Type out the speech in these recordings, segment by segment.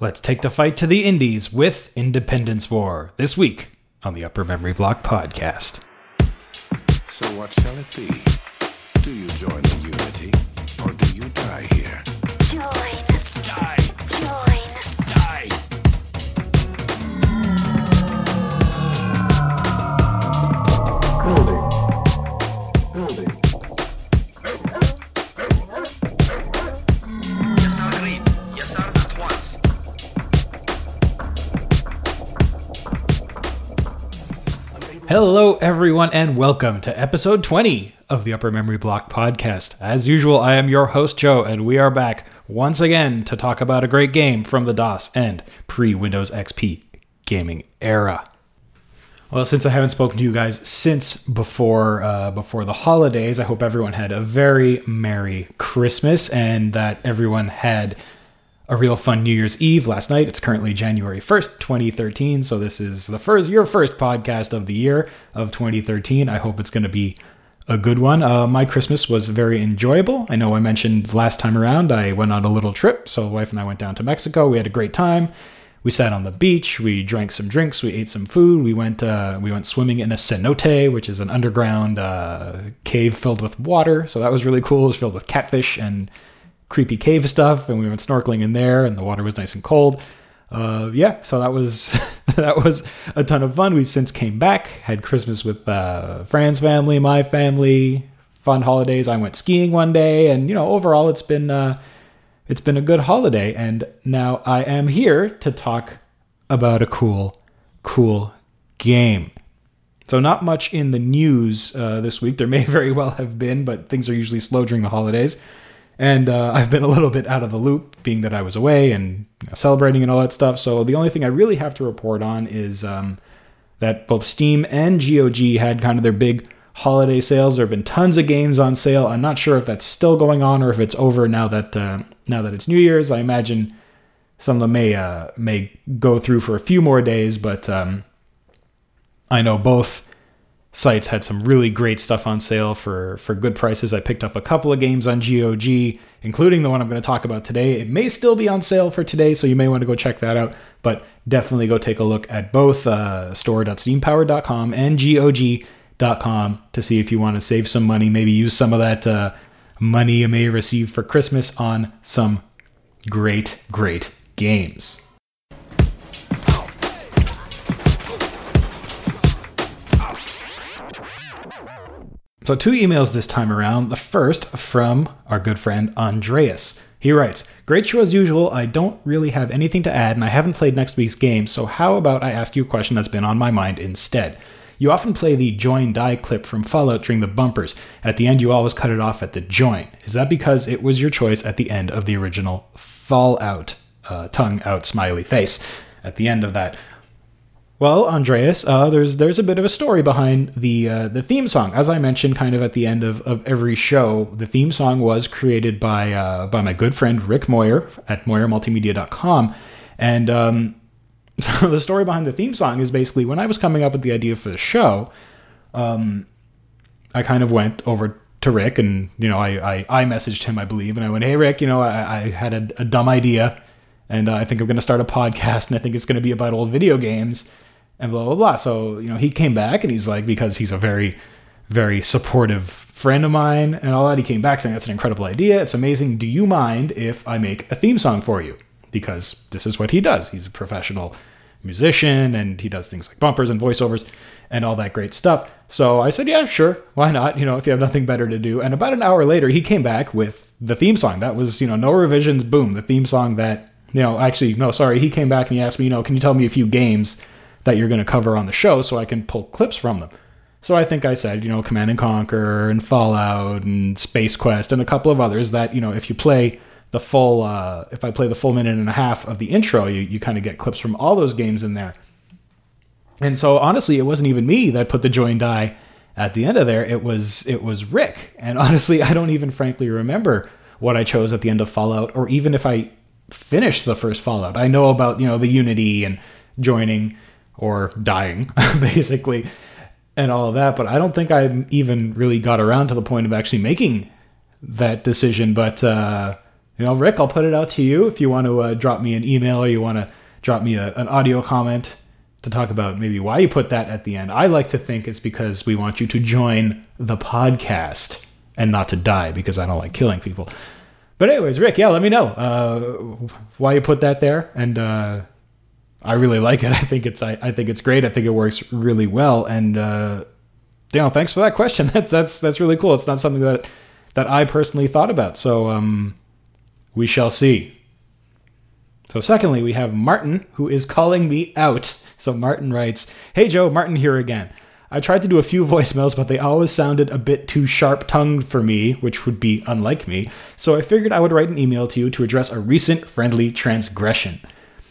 Let's take the fight to the Indies with Independence War this week on the Upper Memory Block podcast. So what shall it be? Do you join the Unity, or do you die here? Join. Die! Join. Hello, everyone, and welcome to episode 20 of the Upper Memory Block podcast. As usual, I am your host, Joe, and we are back once again to talk about a great game from the DOS and pre Windows XP gaming era. Well, since I haven't spoken to you guys since before uh, before the holidays, I hope everyone had a very merry Christmas and that everyone had a real fun New Year's Eve last night. It's currently January 1st, 2013, so this is the first your first podcast of the year of 2013. I hope it's going to be a good one. Uh, my Christmas was very enjoyable. I know I mentioned last time around I went on a little trip, so wife and I went down to Mexico. We had a great time. We sat on the beach. We drank some drinks. We ate some food. We went uh, we went swimming in a cenote, which is an underground uh, cave filled with water. So that was really cool. It was filled with catfish and creepy cave stuff, and we went snorkeling in there, and the water was nice and cold. Uh, yeah, so that was that was a ton of fun. We since came back, had Christmas with uh, Fran's family, my family, fun holidays. I went skiing one day, and you know, overall, it's been uh, it's been a good holiday. And now I am here to talk about a cool, cool game. So not much in the news uh, this week. There may very well have been, but things are usually slow during the holidays. And uh, I've been a little bit out of the loop, being that I was away and you know, celebrating and all that stuff. So the only thing I really have to report on is um, that both Steam and GOG had kind of their big holiday sales. There have been tons of games on sale. I'm not sure if that's still going on or if it's over now that uh, now that it's New Year's. I imagine some of them may uh, may go through for a few more days, but um, I know both sites had some really great stuff on sale for for good prices. I picked up a couple of games on GOG, including the one I'm going to talk about today. It may still be on sale for today, so you may want to go check that out. But definitely go take a look at both uh, store.steampower.com and GOG.com to see if you want to save some money. Maybe use some of that uh, money you may receive for Christmas on some great, great games. So, two emails this time around. The first from our good friend Andreas. He writes Great show as usual. I don't really have anything to add, and I haven't played next week's game, so how about I ask you a question that's been on my mind instead? You often play the join die clip from Fallout during the bumpers. At the end, you always cut it off at the join. Is that because it was your choice at the end of the original Fallout? Uh, tongue out, smiley face. At the end of that. Well, Andreas, uh, there's there's a bit of a story behind the uh, the theme song. As I mentioned, kind of at the end of, of every show, the theme song was created by uh, by my good friend Rick Moyer at MoyerMultimedia.com, and um, so the story behind the theme song is basically when I was coming up with the idea for the show, um, I kind of went over to Rick and you know I I, I messaged him I believe and I went hey Rick you know I, I had a, a dumb idea and uh, I think I'm going to start a podcast and I think it's going to be about old video games and blah blah blah. So you know, he came back and he's like, because he's a very, very supportive friend of mine and all that. He came back saying that's an incredible idea. It's amazing. Do you mind if I make a theme song for you? Because this is what he does. He's a professional musician and he does things like bumpers and voiceovers and all that great stuff. So I said, yeah, sure, why not? You know, if you have nothing better to do. And about an hour later, he came back with the theme song. That was, you know, no revisions. Boom, the theme song that you know. Actually, no, sorry. He came back and he asked me, you know, can you tell me a few games that you're going to cover on the show so I can pull clips from them. So I think I said, you know, Command and Conquer and Fallout and Space Quest and a couple of others that, you know, if you play the full, uh, if I play the full minute and a half of the intro, you, you kind of get clips from all those games in there. And so honestly, it wasn't even me that put the join die at the end of there. It was, it was Rick. And honestly, I don't even frankly remember what I chose at the end of Fallout or even if I finished the first Fallout. I know about, you know, the Unity and joining or dying, basically, and all of that. But I don't think I even really got around to the point of actually making that decision. But uh, you know, Rick, I'll put it out to you if you want to uh, drop me an email or you want to drop me a, an audio comment to talk about maybe why you put that at the end. I like to think it's because we want you to join the podcast and not to die because I don't like killing people. But anyways, Rick, yeah, let me know uh, why you put that there, and uh, I really like it. I think it's I, I think it's great. I think it works really well, and uh, you know, thanks for that question. That's that's that's really cool. It's not something that that I personally thought about. So um, we shall see. So, secondly, we have Martin, who is calling me out. So, Martin writes Hey, Joe, Martin here again. I tried to do a few voicemails, but they always sounded a bit too sharp tongued for me, which would be unlike me. So, I figured I would write an email to you to address a recent friendly transgression.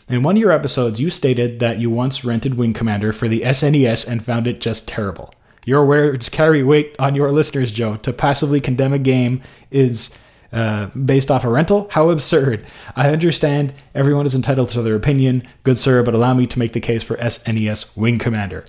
In one of your episodes, you stated that you once rented Wing Commander for the SNES and found it just terrible. Your words carry weight on your listeners, Joe. To passively condemn a game is uh, based off a rental? How absurd. I understand everyone is entitled to their opinion, good sir, but allow me to make the case for SNES Wing Commander.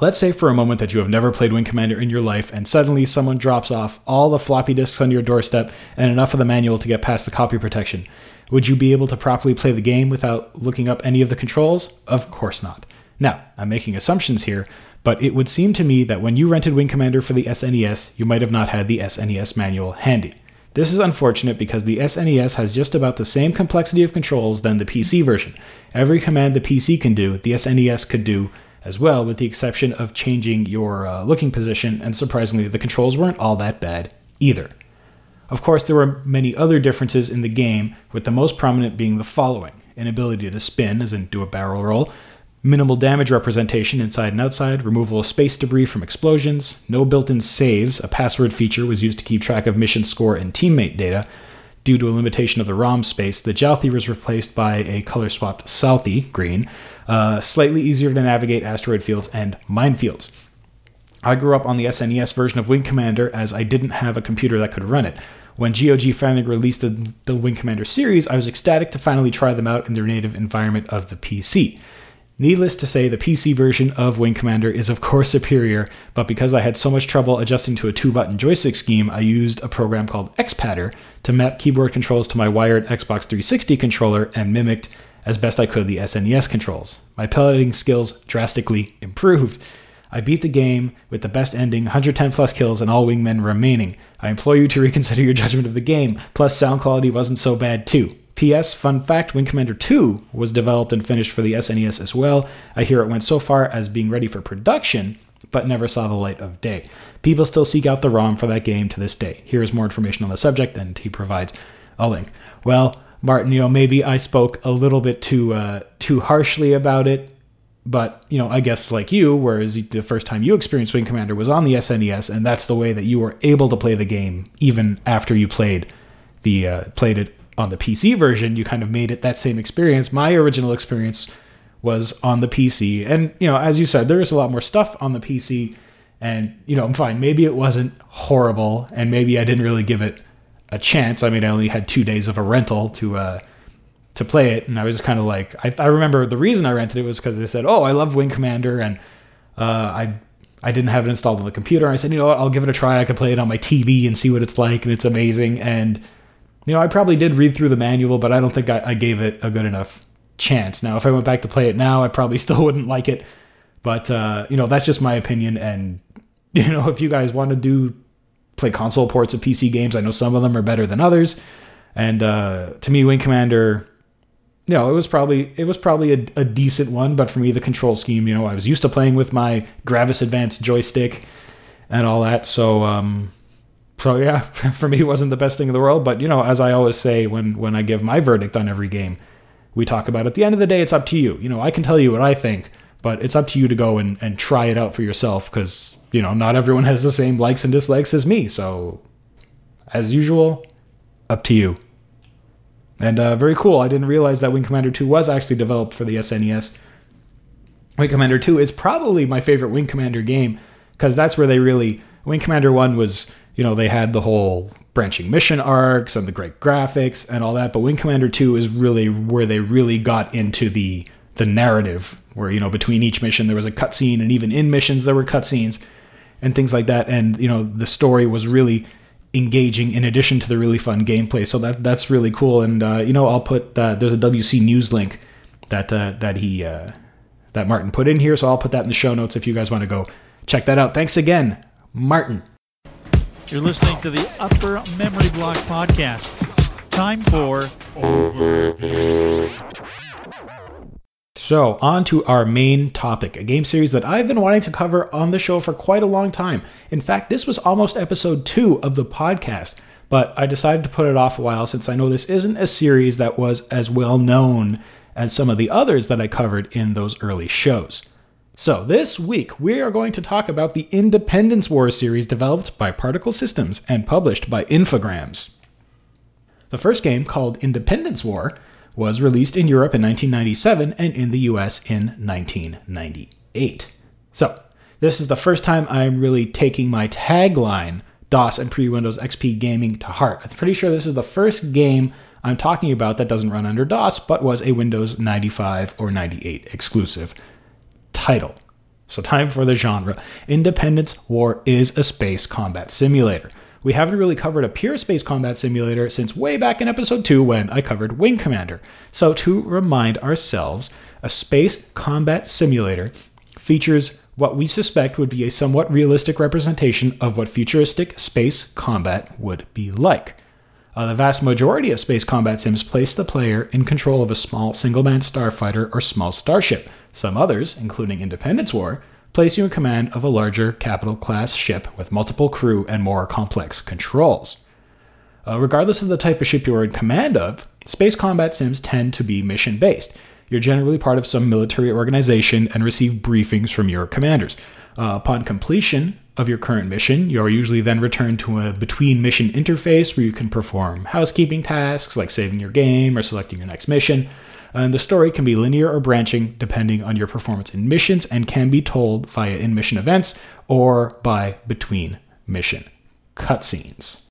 Let's say for a moment that you have never played Wing Commander in your life, and suddenly someone drops off all the floppy disks on your doorstep and enough of the manual to get past the copy protection. Would you be able to properly play the game without looking up any of the controls? Of course not. Now, I'm making assumptions here, but it would seem to me that when you rented Wing Commander for the SNES, you might have not had the SNES manual handy. This is unfortunate because the SNES has just about the same complexity of controls than the PC version. Every command the PC can do, the SNES could do as well, with the exception of changing your uh, looking position, and surprisingly, the controls weren't all that bad either. Of course, there were many other differences in the game, with the most prominent being the following. Inability to spin, as in do a barrel roll, minimal damage representation inside and outside, removal of space debris from explosions, no built in saves, a password feature was used to keep track of mission score and teammate data. Due to a limitation of the ROM space, the Jalthi was replaced by a color swapped Salthi green, uh, slightly easier to navigate asteroid fields and minefields. I grew up on the SNES version of Wing Commander as I didn't have a computer that could run it. When GOG finally released the, the Wing Commander series, I was ecstatic to finally try them out in their native environment of the PC. Needless to say, the PC version of Wing Commander is of course superior, but because I had so much trouble adjusting to a two button joystick scheme, I used a program called XPadder to map keyboard controls to my wired Xbox 360 controller and mimicked as best I could the SNES controls. My piloting skills drastically improved. I beat the game with the best ending, 110 plus kills, and all wingmen remaining. I implore you to reconsider your judgment of the game. Plus, sound quality wasn't so bad too. P.S. Fun fact Wing Commander 2 was developed and finished for the SNES as well. I hear it went so far as being ready for production, but never saw the light of day. People still seek out the ROM for that game to this day. Here is more information on the subject, and he provides a link. Well, Martin, you know, maybe I spoke a little bit too uh, too harshly about it, but you know, I guess like you, whereas the first time you experienced Wing Commander was on the SNES, and that's the way that you were able to play the game even after you played the uh, played it on the PC version, you kind of made it that same experience. My original experience was on the PC. And, you know, as you said, there is a lot more stuff on the PC. And, you know, I'm fine. Maybe it wasn't horrible. And maybe I didn't really give it a chance. I mean, I only had two days of a rental to, uh, to play it. And I was kind of like, I, I remember the reason I rented it was because they said, oh, I love Wing Commander. And, uh, I, I didn't have it installed on the computer. I said, you know what, I'll give it a try. I could play it on my TV and see what it's like. And it's amazing. And, you know, I probably did read through the manual, but I don't think I, I, gave it a good enough chance. Now, if I went back to play it now, I probably still wouldn't like it. But uh, you know, that's just my opinion. And you know, if you guys want to do play console ports of PC games, I know some of them are better than others. And uh, to me, Wing Commander, know, it was probably it was probably a, a decent one. But for me, the control scheme, you know, I was used to playing with my Gravis Advanced joystick and all that. So um, so yeah, for me, it wasn't the best thing in the world. But you know, as I always say when when I give my verdict on every game, we talk about at the end of the day, it's up to you. You know, I can tell you what I think, but it's up to you to go and, and try it out for yourself because you know not everyone has the same likes and dislikes as me. So, as usual, up to you. And uh, very cool. I didn't realize that Wing Commander 2 was actually developed for the SNES. Wing Commander 2 is probably my favorite Wing Commander game because that's where they really. Wing Commander 1 was you know, they had the whole branching mission arcs and the great graphics and all that, but Wing Commander 2 is really where they really got into the the narrative where, you know, between each mission there was a cutscene and even in missions there were cutscenes and things like that and, you know, the story was really engaging in addition to the really fun gameplay. So that that's really cool. And uh, you know, I'll put uh, there's a WC News link that uh, that he uh, that Martin put in here. So I'll put that in the show notes if you guys want to go check that out. Thanks again, Martin. You're listening to the Upper Memory Block Podcast. Time for So, on to our main topic, a game series that I've been wanting to cover on the show for quite a long time. In fact, this was almost episode two of the podcast, but I decided to put it off a while since I know this isn't a series that was as well known as some of the others that I covered in those early shows. So, this week we are going to talk about the Independence War series developed by Particle Systems and published by Infogrames. The first game, called Independence War, was released in Europe in 1997 and in the US in 1998. So, this is the first time I'm really taking my tagline, DOS and pre Windows XP gaming, to heart. I'm pretty sure this is the first game I'm talking about that doesn't run under DOS, but was a Windows 95 or 98 exclusive title. So, time for the genre. Independence War is a space combat simulator. We haven't really covered a pure space combat simulator since way back in episode 2 when I covered Wing Commander. So, to remind ourselves, a space combat simulator features what we suspect would be a somewhat realistic representation of what futuristic space combat would be like. Uh, the vast majority of space combat sims place the player in control of a small single man starfighter or small starship. Some others, including Independence War, place you in command of a larger capital class ship with multiple crew and more complex controls. Uh, regardless of the type of ship you are in command of, space combat sims tend to be mission based. You're generally part of some military organization and receive briefings from your commanders. Uh, upon completion of your current mission, you are usually then returned to a between mission interface where you can perform housekeeping tasks like saving your game or selecting your next mission. And the story can be linear or branching depending on your performance in missions and can be told via in mission events or by between mission cutscenes.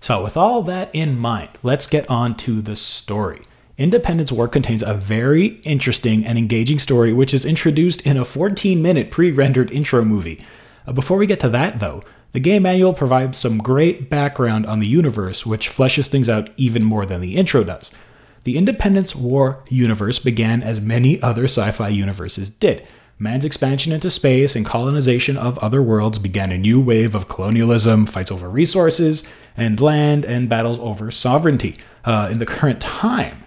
So, with all that in mind, let's get on to the story. Independence War contains a very interesting and engaging story, which is introduced in a 14 minute pre rendered intro movie. Uh, before we get to that, though, the game manual provides some great background on the universe, which fleshes things out even more than the intro does. The Independence War universe began as many other sci fi universes did. Man's expansion into space and colonization of other worlds began a new wave of colonialism, fights over resources and land, and battles over sovereignty. Uh, in the current time,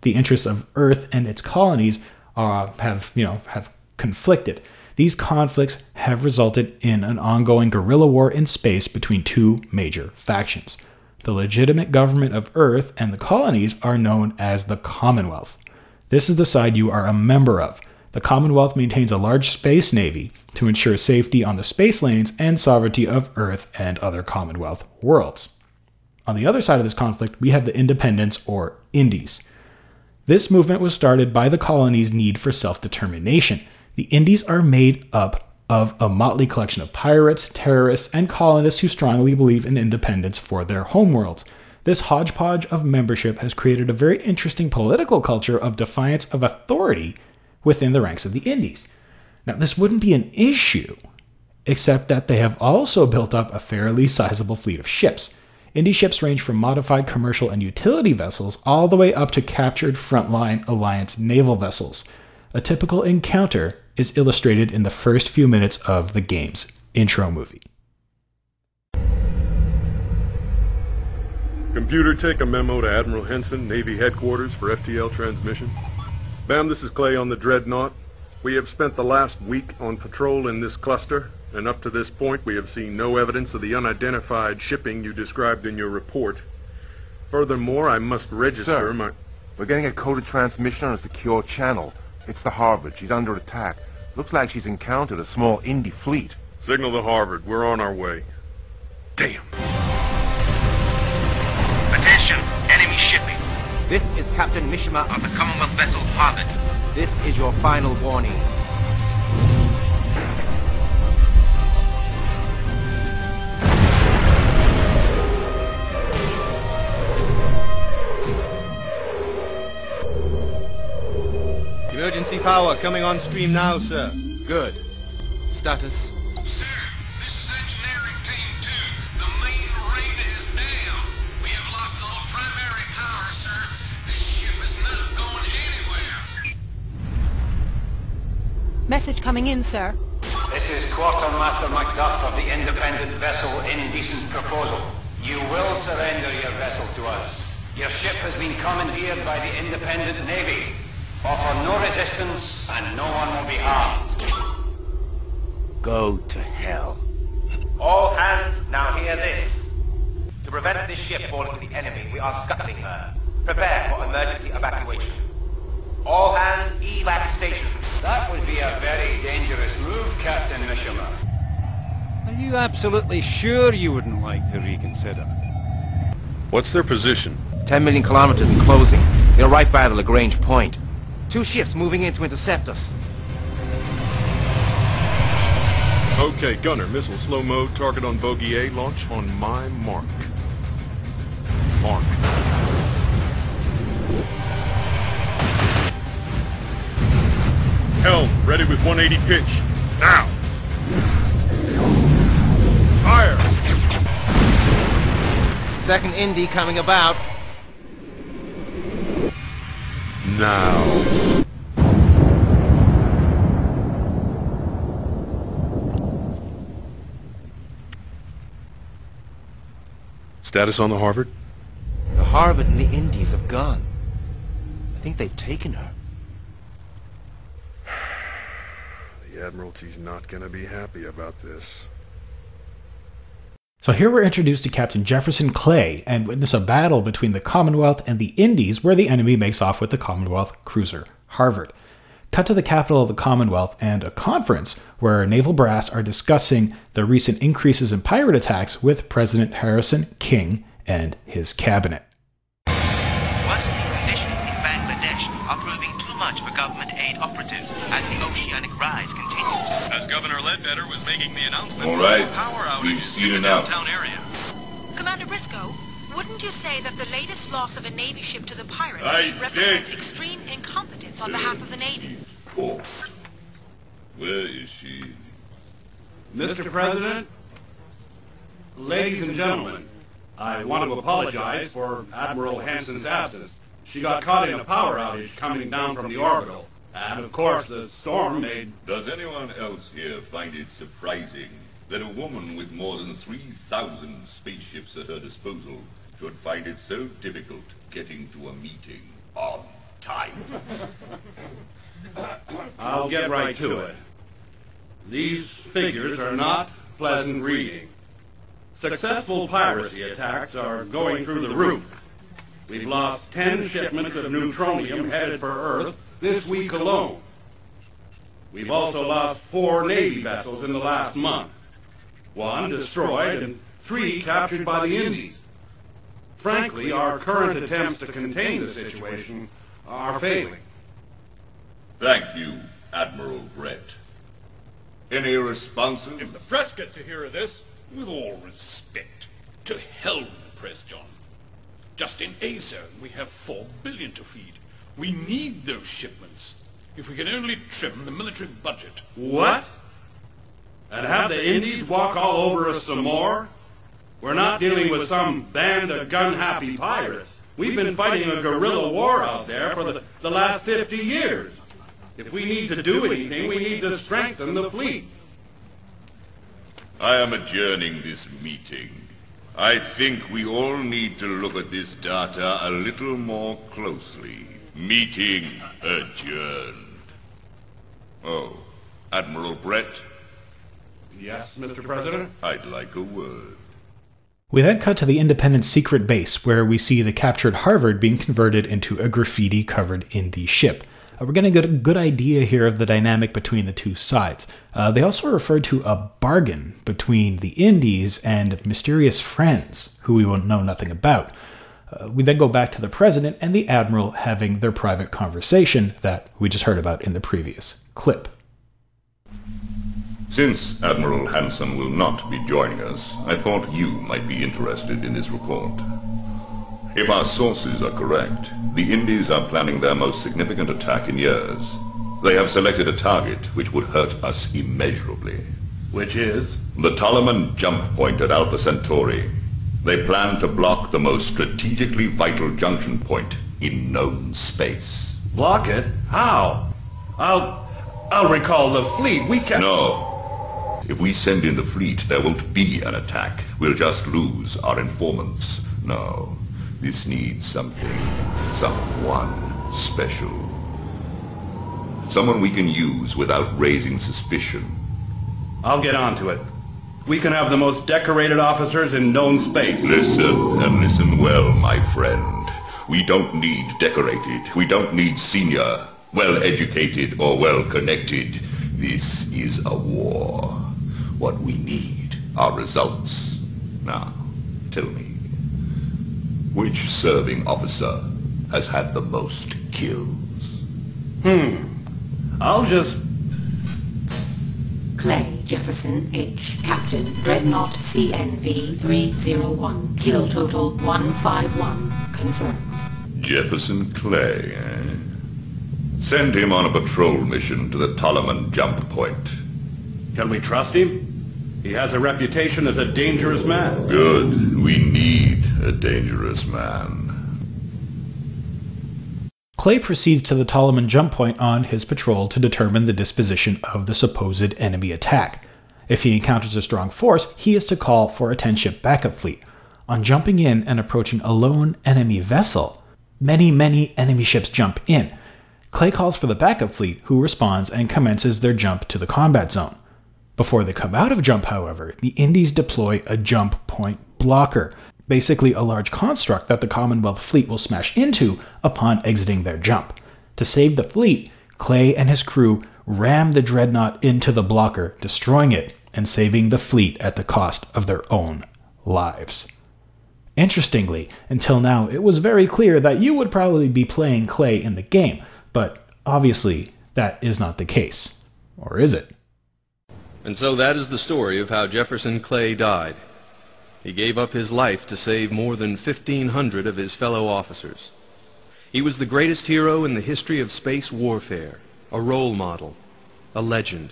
the interests of Earth and its colonies uh, have, you know, have conflicted. These conflicts have resulted in an ongoing guerrilla war in space between two major factions. The legitimate government of Earth and the colonies are known as the Commonwealth. This is the side you are a member of. The Commonwealth maintains a large space navy to ensure safety on the space lanes and sovereignty of Earth and other Commonwealth worlds. On the other side of this conflict, we have the Independence or Indies. This movement was started by the colonies' need for self determination. The Indies are made up of a motley collection of pirates, terrorists, and colonists who strongly believe in independence for their homeworlds. This hodgepodge of membership has created a very interesting political culture of defiance of authority within the ranks of the Indies. Now, this wouldn't be an issue, except that they have also built up a fairly sizable fleet of ships. Indie ships range from modified commercial and utility vessels all the way up to captured frontline Alliance naval vessels. A typical encounter is illustrated in the first few minutes of the game's intro movie. Computer, take a memo to Admiral Henson, Navy Headquarters for FTL transmission. Ma'am, this is Clay on the Dreadnought. We have spent the last week on patrol in this cluster, and up to this point we have seen no evidence of the unidentified shipping you described in your report. Furthermore, I must register Sir. my... We're getting a coded transmission on a secure channel. It's the Harvard. She's under attack. Looks like she's encountered a small indie fleet. Signal the Harvard. We're on our way. Damn. Attention, enemy shipping. This is Captain Mishima. Of the Commonwealth vessel Harvard. This is your final warning. Emergency power coming on stream now, sir. Good. Status? Sir, this is engineering team 2. The main ring is down. We have lost all primary power, sir. This ship is not going anywhere. Message coming in, sir. This is Quartermaster Macduff of the independent vessel Indecent Proposal. You will surrender your vessel to us. Your ship has been commandeered by the independent navy. Offer no resistance and no one will be harmed. Go to hell. All hands, now hear this. To prevent this ship falling to the enemy, we are scuttling her. Prepare for emergency evacuation. All hands, evac station. That would be a very dangerous move, Captain Mishima. Are you absolutely sure you wouldn't like to reconsider? What's their position? 10 million kilometers and closing. They're right by the Lagrange point. Two ships moving in to intercept us. Okay, gunner, missile slow mode, target on bogey A, launch on my mark. Mark. Helm, ready with 180 pitch. Now! Fire! Second Indy coming about. Now. Status on the Harvard? The Harvard and the Indies have gone. I think they've taken her. The Admiralty's not gonna be happy about this. So here we're introduced to Captain Jefferson Clay and witness a battle between the Commonwealth and the Indies where the enemy makes off with the Commonwealth cruiser Harvard. Cut to the capital of the Commonwealth and a conference where naval brass are discussing the recent increases in pirate attacks with President Harrison King and his cabinet. Worsening conditions in Bangladesh are proving too much for government aid operatives as the oceanic rise continues. As Governor Ledbetter was making the announcement, All right. power We've outages seen in the enough. downtown area. Commander Briscoe, wouldn't you say that the latest loss of a Navy ship to the pirates I represents said- extreme incompetence on behalf of the Navy? Oh. Where is she? Mr. President, ladies and gentlemen, I want to apologize for Admiral Hanson's absence. She got caught in a power outage coming down from the orbital. And of course, the storm made... Does anyone else here find it surprising that a woman with more than 3,000 spaceships at her disposal should find it so difficult getting to a meeting on time? I'll get right to it. These figures are not pleasant reading. Successful piracy attacks are going through the roof. We've lost 10 shipments of neutronium headed for Earth this week alone. We've also lost four Navy vessels in the last month. One destroyed and three captured by the Indies. Frankly, our current attempts to contain the situation are failing. Thank you, Admiral Brett. Any responses? If the press get to hear of this, with all respect, to hell with the press, John. Just in A-Zone, we have four billion to feed. We need those shipments. If we can only trim the military budget. What? And have the Indies walk all over us some more? We're not dealing with some band of gun-happy pirates. We've been fighting a guerrilla war out there for the, the last 50 years. If we need to do anything, we need to strengthen the fleet. I am adjourning this meeting. I think we all need to look at this data a little more closely. Meeting adjourned. Oh, Admiral Brett, Yes, Mr. President? I'd like a word. We then cut to the Independence secret base, where we see the captured Harvard being converted into a graffiti covered Indy ship. Uh, we're going to get a good idea here of the dynamic between the two sides. Uh, they also refer to a bargain between the Indies and mysterious friends, who we will know nothing about. Uh, we then go back to the president and the admiral having their private conversation that we just heard about in the previous clip. Since Admiral Hanson will not be joining us, I thought you might be interested in this report. If our sources are correct, the Indies are planning their most significant attack in years. They have selected a target which would hurt us immeasurably. Which is? The Toloman jump point at Alpha Centauri. They plan to block the most strategically vital junction point in known space. Block it? How? I'll... I'll recall the fleet. We can... No. If we send in the fleet, there won't be an attack. We'll just lose our informants. No. This needs something. Someone special. Someone we can use without raising suspicion. I'll get onto it. We can have the most decorated officers in known space. Listen, and listen well, my friend. We don't need decorated. We don't need senior, well-educated, or well-connected. This is a war. What we need are results. Now, tell me, which serving officer has had the most kills? Hmm. I'll just... Clay Jefferson H. Captain Dreadnought CNV 301. Kill total 151. Confirmed. Jefferson Clay, eh? Send him on a patrol mission to the Toloman jump point. Can we trust him? He has a reputation as a dangerous man. Good. We need a dangerous man. Clay proceeds to the Toloman jump point on his patrol to determine the disposition of the supposed enemy attack. If he encounters a strong force, he is to call for a 10 ship backup fleet. On jumping in and approaching a lone enemy vessel, many, many enemy ships jump in. Clay calls for the backup fleet, who responds and commences their jump to the combat zone. Before they come out of jump, however, the Indies deploy a jump point blocker, basically a large construct that the Commonwealth fleet will smash into upon exiting their jump. To save the fleet, Clay and his crew ram the dreadnought into the blocker, destroying it and saving the fleet at the cost of their own lives. Interestingly, until now, it was very clear that you would probably be playing Clay in the game, but obviously that is not the case. Or is it? And so that is the story of how Jefferson Clay died. He gave up his life to save more than 1,500 of his fellow officers. He was the greatest hero in the history of space warfare, a role model, a legend.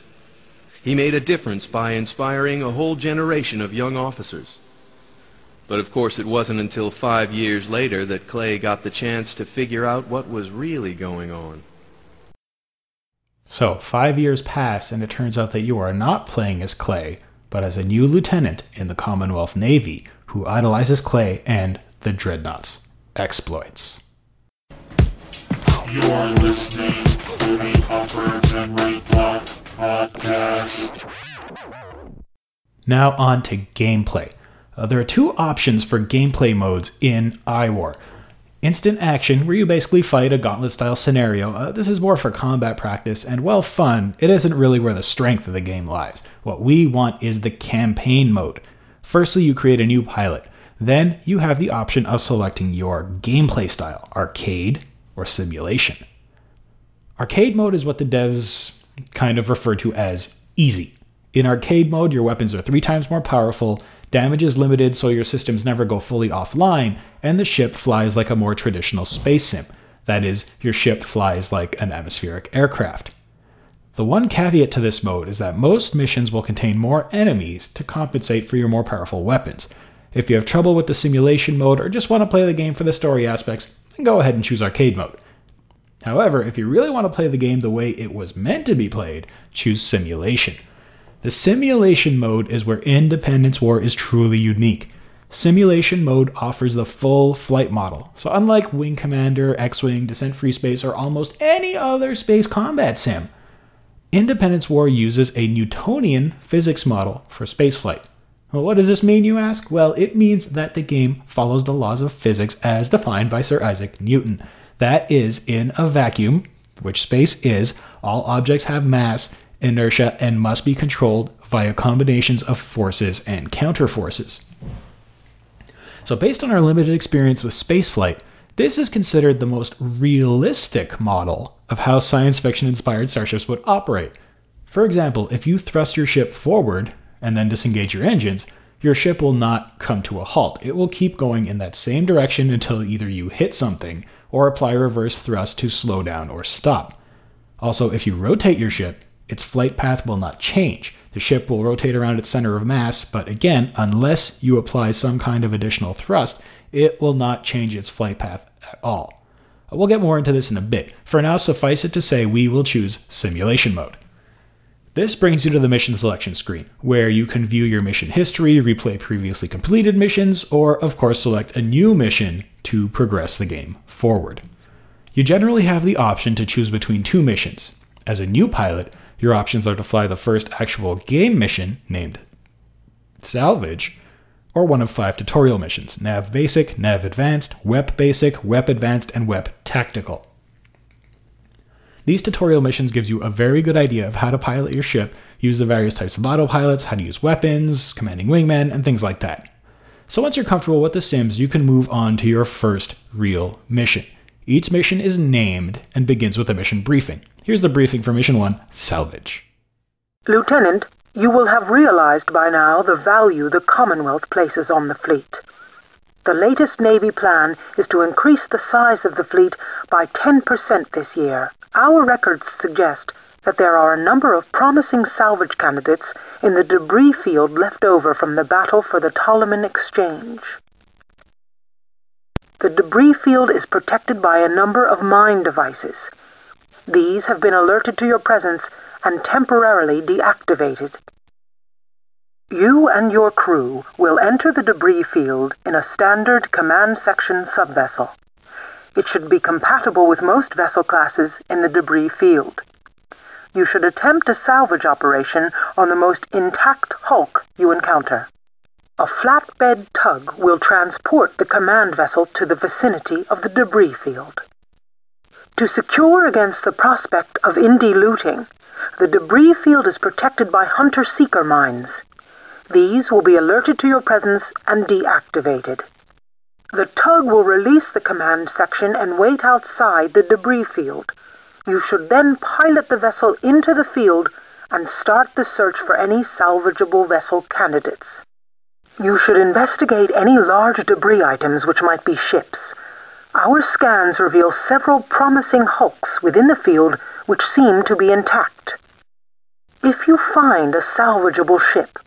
He made a difference by inspiring a whole generation of young officers. But of course it wasn't until five years later that Clay got the chance to figure out what was really going on. So, five years pass, and it turns out that you are not playing as Clay, but as a new lieutenant in the Commonwealth Navy who idolizes Clay and the Dreadnought's exploits. You're listening to the Upper Block Podcast. Now, on to gameplay. Uh, there are two options for gameplay modes in iWar. Instant action, where you basically fight a gauntlet style scenario. Uh, this is more for combat practice, and while fun, it isn't really where the strength of the game lies. What we want is the campaign mode. Firstly, you create a new pilot. Then you have the option of selecting your gameplay style arcade or simulation. Arcade mode is what the devs kind of refer to as easy. In arcade mode, your weapons are three times more powerful, damage is limited so your systems never go fully offline, and the ship flies like a more traditional space sim. That is, your ship flies like an atmospheric aircraft. The one caveat to this mode is that most missions will contain more enemies to compensate for your more powerful weapons. If you have trouble with the simulation mode or just want to play the game for the story aspects, then go ahead and choose arcade mode. However, if you really want to play the game the way it was meant to be played, choose simulation. The simulation mode is where Independence War is truly unique. Simulation mode offers the full flight model. So, unlike Wing Commander, X Wing, Descent Free Space, or almost any other space combat sim, Independence War uses a Newtonian physics model for spaceflight. Well, what does this mean, you ask? Well, it means that the game follows the laws of physics as defined by Sir Isaac Newton. That is, in a vacuum, which space is, all objects have mass, inertia, and must be controlled via combinations of forces and counterforces. So, based on our limited experience with spaceflight, this is considered the most realistic model of how science fiction inspired starships would operate. For example, if you thrust your ship forward and then disengage your engines, your ship will not come to a halt. It will keep going in that same direction until either you hit something or apply reverse thrust to slow down or stop. Also, if you rotate your ship, its flight path will not change. The ship will rotate around its center of mass, but again, unless you apply some kind of additional thrust, it will not change its flight path at all. We'll get more into this in a bit. For now, suffice it to say we will choose simulation mode. This brings you to the mission selection screen, where you can view your mission history, replay previously completed missions, or, of course, select a new mission to progress the game forward. You generally have the option to choose between two missions. As a new pilot, your options are to fly the first actual game mission, named Salvage, or one of five tutorial missions Nav Basic, Nav Advanced, WEP Basic, WEP Advanced, and WEP Tactical. These tutorial missions gives you a very good idea of how to pilot your ship, use the various types of autopilots, how to use weapons, commanding wingmen, and things like that. So once you're comfortable with the sims, you can move on to your first real mission. Each mission is named and begins with a mission briefing. Here's the briefing for Mission 1 Salvage. Lieutenant, you will have realized by now the value the Commonwealth places on the fleet. The latest Navy plan is to increase the size of the fleet by 10% this year. Our records suggest that there are a number of promising salvage candidates in the debris field left over from the battle for the Ptoleman Exchange. The debris field is protected by a number of mine devices. These have been alerted to your presence and temporarily deactivated. You and your crew will enter the debris field in a standard command section subvessel. It should be compatible with most vessel classes in the debris field. You should attempt a salvage operation on the most intact hulk you encounter. A flatbed tug will transport the command vessel to the vicinity of the debris field. To secure against the prospect of Indie looting, the debris field is protected by hunter-seeker mines. These will be alerted to your presence and deactivated. The tug will release the command section and wait outside the debris field. You should then pilot the vessel into the field and start the search for any salvageable vessel candidates. You should investigate any large debris items which might be ships. Our scans reveal several promising hulks within the field which seem to be intact. If you find a salvageable ship,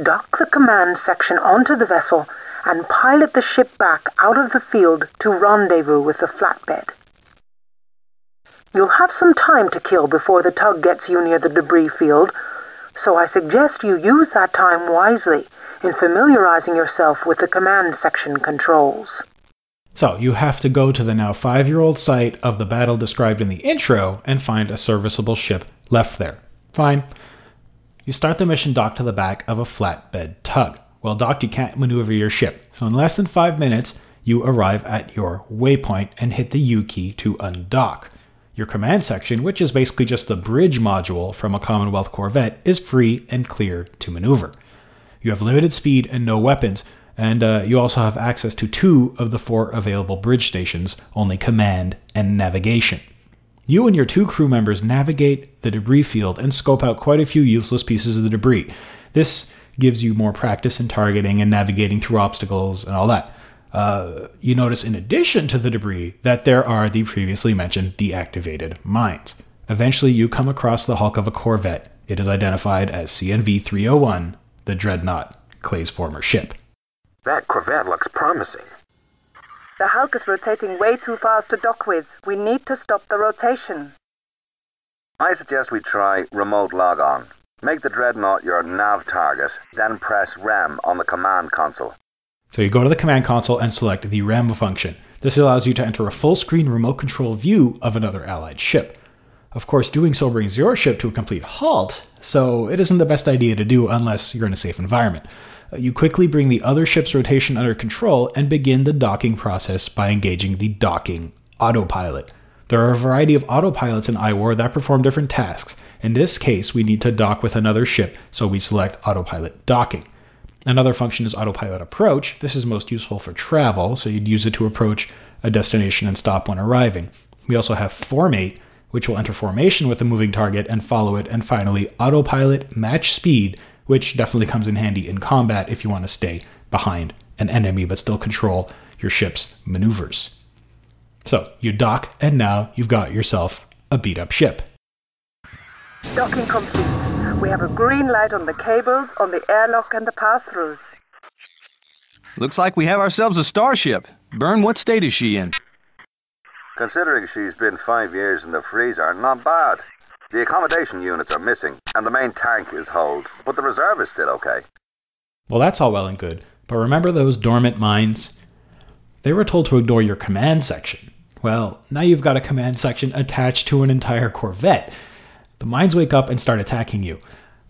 dock the command section onto the vessel and pilot the ship back out of the field to rendezvous with the flatbed. You'll have some time to kill before the tug gets you near the debris field, so I suggest you use that time wisely in familiarizing yourself with the command section controls. So, you have to go to the now five year old site of the battle described in the intro and find a serviceable ship left there. Fine. You start the mission docked to the back of a flatbed tug. Well docked, you can't maneuver your ship. So, in less than five minutes, you arrive at your waypoint and hit the U key to undock. Your command section, which is basically just the bridge module from a Commonwealth corvette, is free and clear to maneuver. You have limited speed and no weapons, and uh, you also have access to two of the four available bridge stations, only command and navigation. You and your two crew members navigate the debris field and scope out quite a few useless pieces of the debris. This gives you more practice in targeting and navigating through obstacles and all that. Uh, you notice, in addition to the debris, that there are the previously mentioned deactivated mines. Eventually, you come across the hulk of a corvette. It is identified as CNV 301, the Dreadnought, Clay's former ship. That corvette looks promising. The hulk is rotating way too fast to dock with. We need to stop the rotation. I suggest we try remote logon. Make the Dreadnought your nav target, then press REM on the command console. So you go to the command console and select the REM function. This allows you to enter a full screen remote control view of another allied ship. Of course, doing so brings your ship to a complete halt, so it isn't the best idea to do unless you're in a safe environment. You quickly bring the other ship's rotation under control and begin the docking process by engaging the docking autopilot. There are a variety of autopilots in iWar that perform different tasks. In this case, we need to dock with another ship, so we select autopilot docking. Another function is autopilot approach. This is most useful for travel, so you'd use it to approach a destination and stop when arriving. We also have formate, which will enter formation with a moving target and follow it. And finally, autopilot match speed, which definitely comes in handy in combat if you want to stay behind an enemy but still control your ship's maneuvers. So you dock, and now you've got yourself a beat up ship. Docking complete. We have a green light on the cables, on the airlock, and the pass-throughs. Looks like we have ourselves a starship. Byrne, what state is she in? Considering she's been five years in the freezer, not bad. The accommodation units are missing, and the main tank is holed, but the reserve is still okay. Well, that's all well and good, but remember those dormant mines? They were told to ignore your command section. Well, now you've got a command section attached to an entire Corvette. The mines wake up and start attacking you.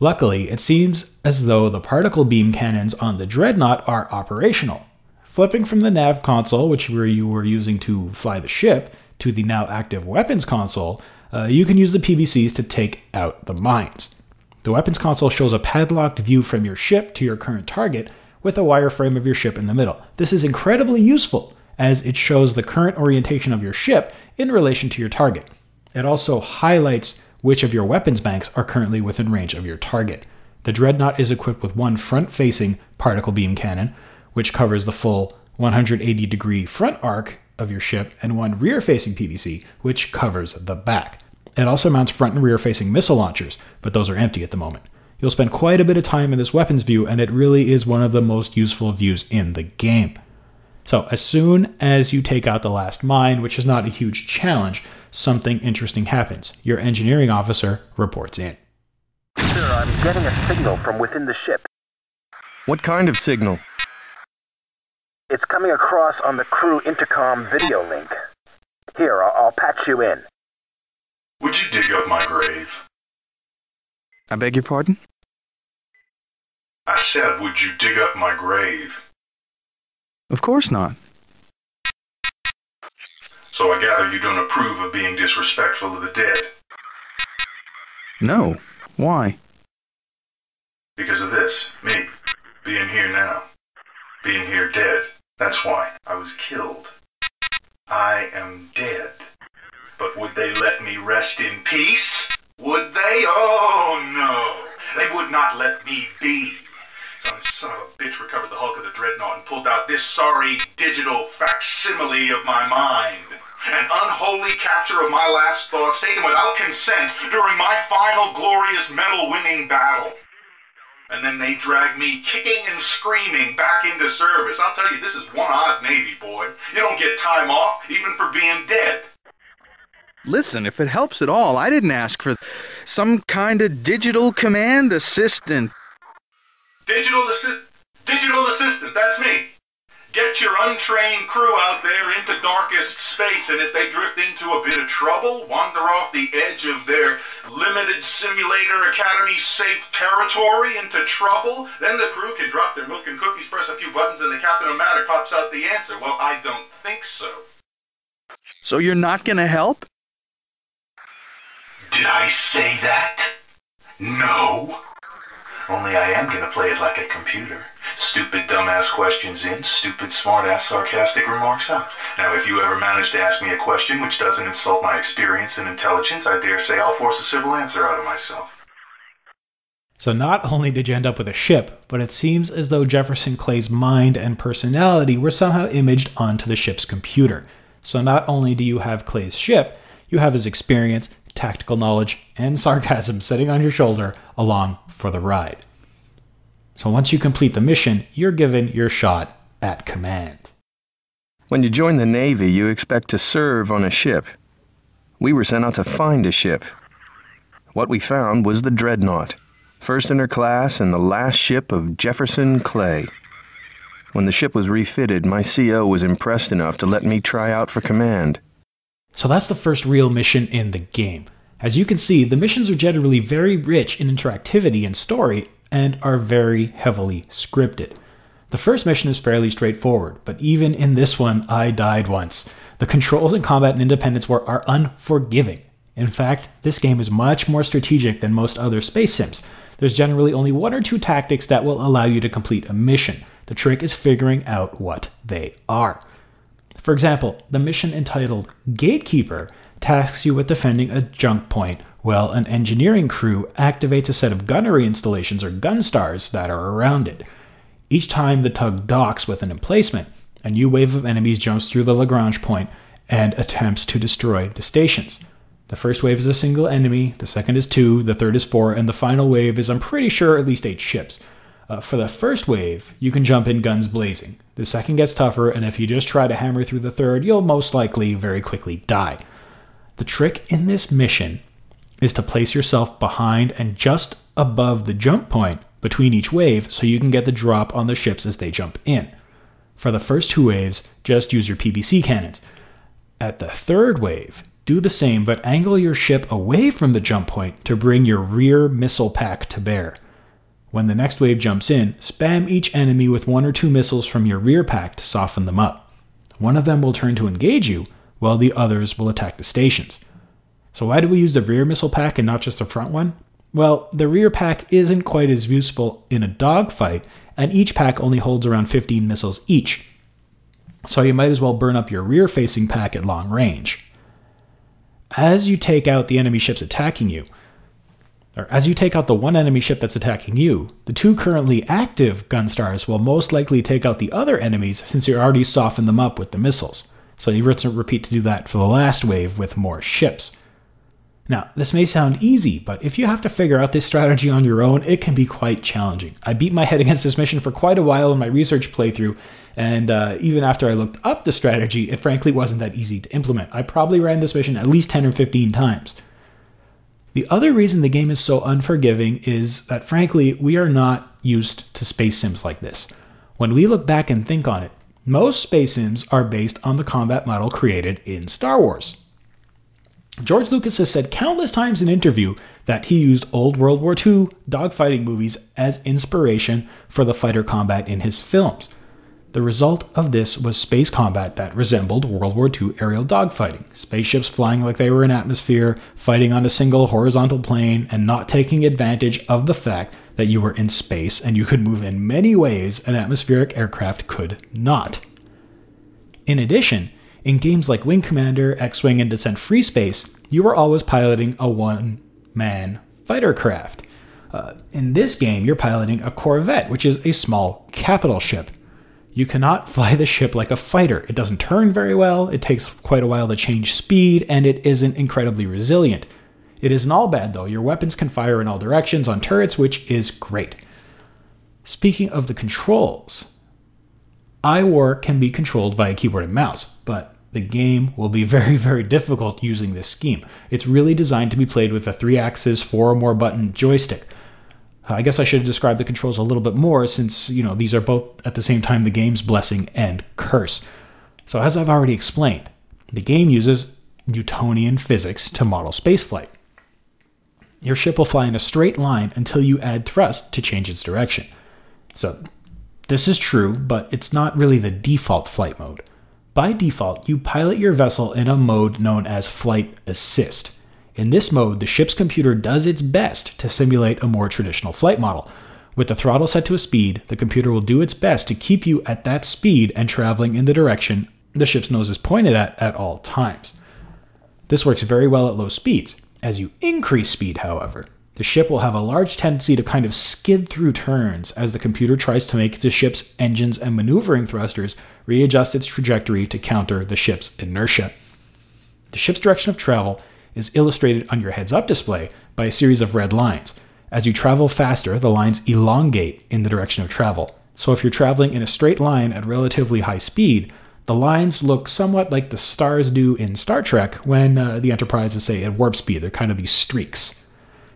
Luckily, it seems as though the particle beam cannons on the Dreadnought are operational. Flipping from the nav console, which you were using to fly the ship, to the now active weapons console, uh, you can use the PBCs to take out the mines. The weapons console shows a padlocked view from your ship to your current target with a wireframe of your ship in the middle. This is incredibly useful as it shows the current orientation of your ship in relation to your target. It also highlights which of your weapons banks are currently within range of your target. The Dreadnought is equipped with one front facing particle beam cannon, which covers the full 180 degree front arc of your ship, and one rear facing PBC, which covers the back. It also mounts front and rear facing missile launchers, but those are empty at the moment. You'll spend quite a bit of time in this weapons view, and it really is one of the most useful views in the game. So, as soon as you take out the last mine, which is not a huge challenge, something interesting happens. Your engineering officer reports in. Sir, I'm getting a signal from within the ship. What kind of signal? It's coming across on the crew intercom video link. Here, I'll, I'll patch you in. Would you dig up my grave? I beg your pardon? I said, would you dig up my grave? Of course not. So I gather you don't approve of being disrespectful of the dead. No. Why? Because of this, me, being here now. Being here dead. That's why I was killed. I am dead. But would they let me rest in peace? Would they? Oh no! They would not let me be. Some son of a bitch recovered the hulk of the dreadnought and pulled out this sorry digital facsimile of my mind. An unholy capture of my last thoughts taken without consent during my final glorious medal-winning battle. And then they dragged me kicking and screaming back into service. I'll tell you, this is one odd Navy, boy. You don't get time off, even for being dead. Listen, if it helps at all, I didn't ask for some kind of digital command assistant. Digital assist, digital assistant, that's me. Get your untrained crew out there into darkest space, and if they drift into a bit of trouble, wander off the edge of their limited simulator academy safe territory into trouble, then the crew can drop their milk and cookies, press a few buttons, and the captain of matter pops out the answer. Well, I don't think so. So you're not gonna help? Did I say that? No. Only I am gonna play it like a computer. Stupid dumbass questions in, stupid smartass sarcastic remarks out. Now if you ever manage to ask me a question which doesn't insult my experience and intelligence, I dare say I'll force a civil answer out of myself. So, not only did you end up with a ship, but it seems as though Jefferson Clay's mind and personality were somehow imaged onto the ship's computer. So, not only do you have Clay's ship, you have his experience, tactical knowledge, and sarcasm sitting on your shoulder along for the ride. So once you complete the mission, you're given your shot at command. When you join the Navy, you expect to serve on a ship. We were sent out to find a ship. What we found was the Dreadnought, first in her class and the last ship of Jefferson Clay. When the ship was refitted, my CO was impressed enough to let me try out for command. So that's the first real mission in the game. As you can see, the missions are generally very rich in interactivity and story and are very heavily scripted. The first mission is fairly straightforward, but even in this one, I died once. The controls in Combat and Independence War are unforgiving. In fact, this game is much more strategic than most other space sims. There's generally only one or two tactics that will allow you to complete a mission. The trick is figuring out what they are. For example, the mission entitled Gatekeeper tasks you with defending a jump point, while an engineering crew activates a set of gunnery installations or gun stars that are around it. Each time the tug docks with an emplacement, a new wave of enemies jumps through the Lagrange point and attempts to destroy the stations. The first wave is a single enemy, the second is two, the third is four, and the final wave is, I'm pretty sure, at least eight ships. Uh, for the first wave, you can jump in guns blazing. The second gets tougher, and if you just try to hammer through the third, you'll most likely very quickly die. The trick in this mission is to place yourself behind and just above the jump point between each wave so you can get the drop on the ships as they jump in. For the first two waves, just use your PBC cannons. At the third wave, do the same but angle your ship away from the jump point to bring your rear missile pack to bear. When the next wave jumps in, spam each enemy with one or two missiles from your rear pack to soften them up. One of them will turn to engage you, while the others will attack the stations. So, why do we use the rear missile pack and not just the front one? Well, the rear pack isn't quite as useful in a dogfight, and each pack only holds around 15 missiles each. So, you might as well burn up your rear facing pack at long range. As you take out the enemy ships attacking you, or as you take out the one enemy ship that's attacking you, the two currently active gunstars will most likely take out the other enemies since you already softened them up with the missiles. So you repeat to do that for the last wave with more ships. Now, this may sound easy, but if you have to figure out this strategy on your own, it can be quite challenging. I beat my head against this mission for quite a while in my research playthrough, and uh, even after I looked up the strategy, it frankly wasn't that easy to implement. I probably ran this mission at least 10 or 15 times. The other reason the game is so unforgiving is that, frankly, we are not used to space sims like this. When we look back and think on it, most space sims are based on the combat model created in Star Wars. George Lucas has said countless times in interview that he used old World War II dogfighting movies as inspiration for the fighter combat in his films. The result of this was space combat that resembled World War II aerial dogfighting. Spaceships flying like they were in atmosphere, fighting on a single horizontal plane, and not taking advantage of the fact that you were in space and you could move in many ways an atmospheric aircraft could not. In addition, in games like Wing Commander, X Wing, and Descent Free Space, you were always piloting a one man fighter craft. Uh, in this game, you're piloting a Corvette, which is a small capital ship. You cannot fly the ship like a fighter. It doesn't turn very well, it takes quite a while to change speed, and it isn't incredibly resilient. It isn't all bad though. Your weapons can fire in all directions on turrets, which is great. Speaking of the controls, iWar can be controlled via keyboard and mouse, but the game will be very, very difficult using this scheme. It's really designed to be played with a three axis, four or more button joystick. I guess I should have described the controls a little bit more since, you know, these are both at the same time the game's blessing and curse. So, as I've already explained, the game uses Newtonian physics to model spaceflight. Your ship will fly in a straight line until you add thrust to change its direction. So, this is true, but it's not really the default flight mode. By default, you pilot your vessel in a mode known as Flight Assist. In this mode, the ship's computer does its best to simulate a more traditional flight model. With the throttle set to a speed, the computer will do its best to keep you at that speed and traveling in the direction the ship's nose is pointed at at all times. This works very well at low speeds. As you increase speed, however, the ship will have a large tendency to kind of skid through turns as the computer tries to make the ship's engines and maneuvering thrusters readjust its trajectory to counter the ship's inertia. The ship's direction of travel is illustrated on your heads up display by a series of red lines. As you travel faster, the lines elongate in the direction of travel. So if you're traveling in a straight line at relatively high speed, the lines look somewhat like the stars do in Star Trek when uh, the Enterprise is, say, at warp speed. They're kind of these streaks.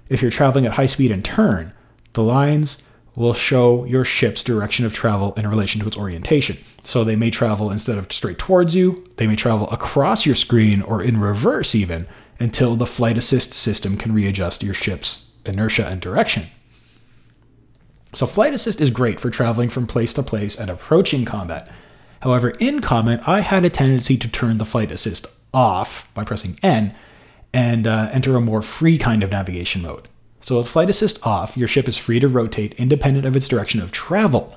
If you're traveling at high speed and turn, the lines will show your ship's direction of travel in relation to its orientation. So they may travel instead of straight towards you, they may travel across your screen or in reverse even, until the flight assist system can readjust your ship's inertia and direction. So, flight assist is great for traveling from place to place and approaching combat. However, in combat, I had a tendency to turn the flight assist off by pressing N and uh, enter a more free kind of navigation mode. So, with flight assist off, your ship is free to rotate independent of its direction of travel.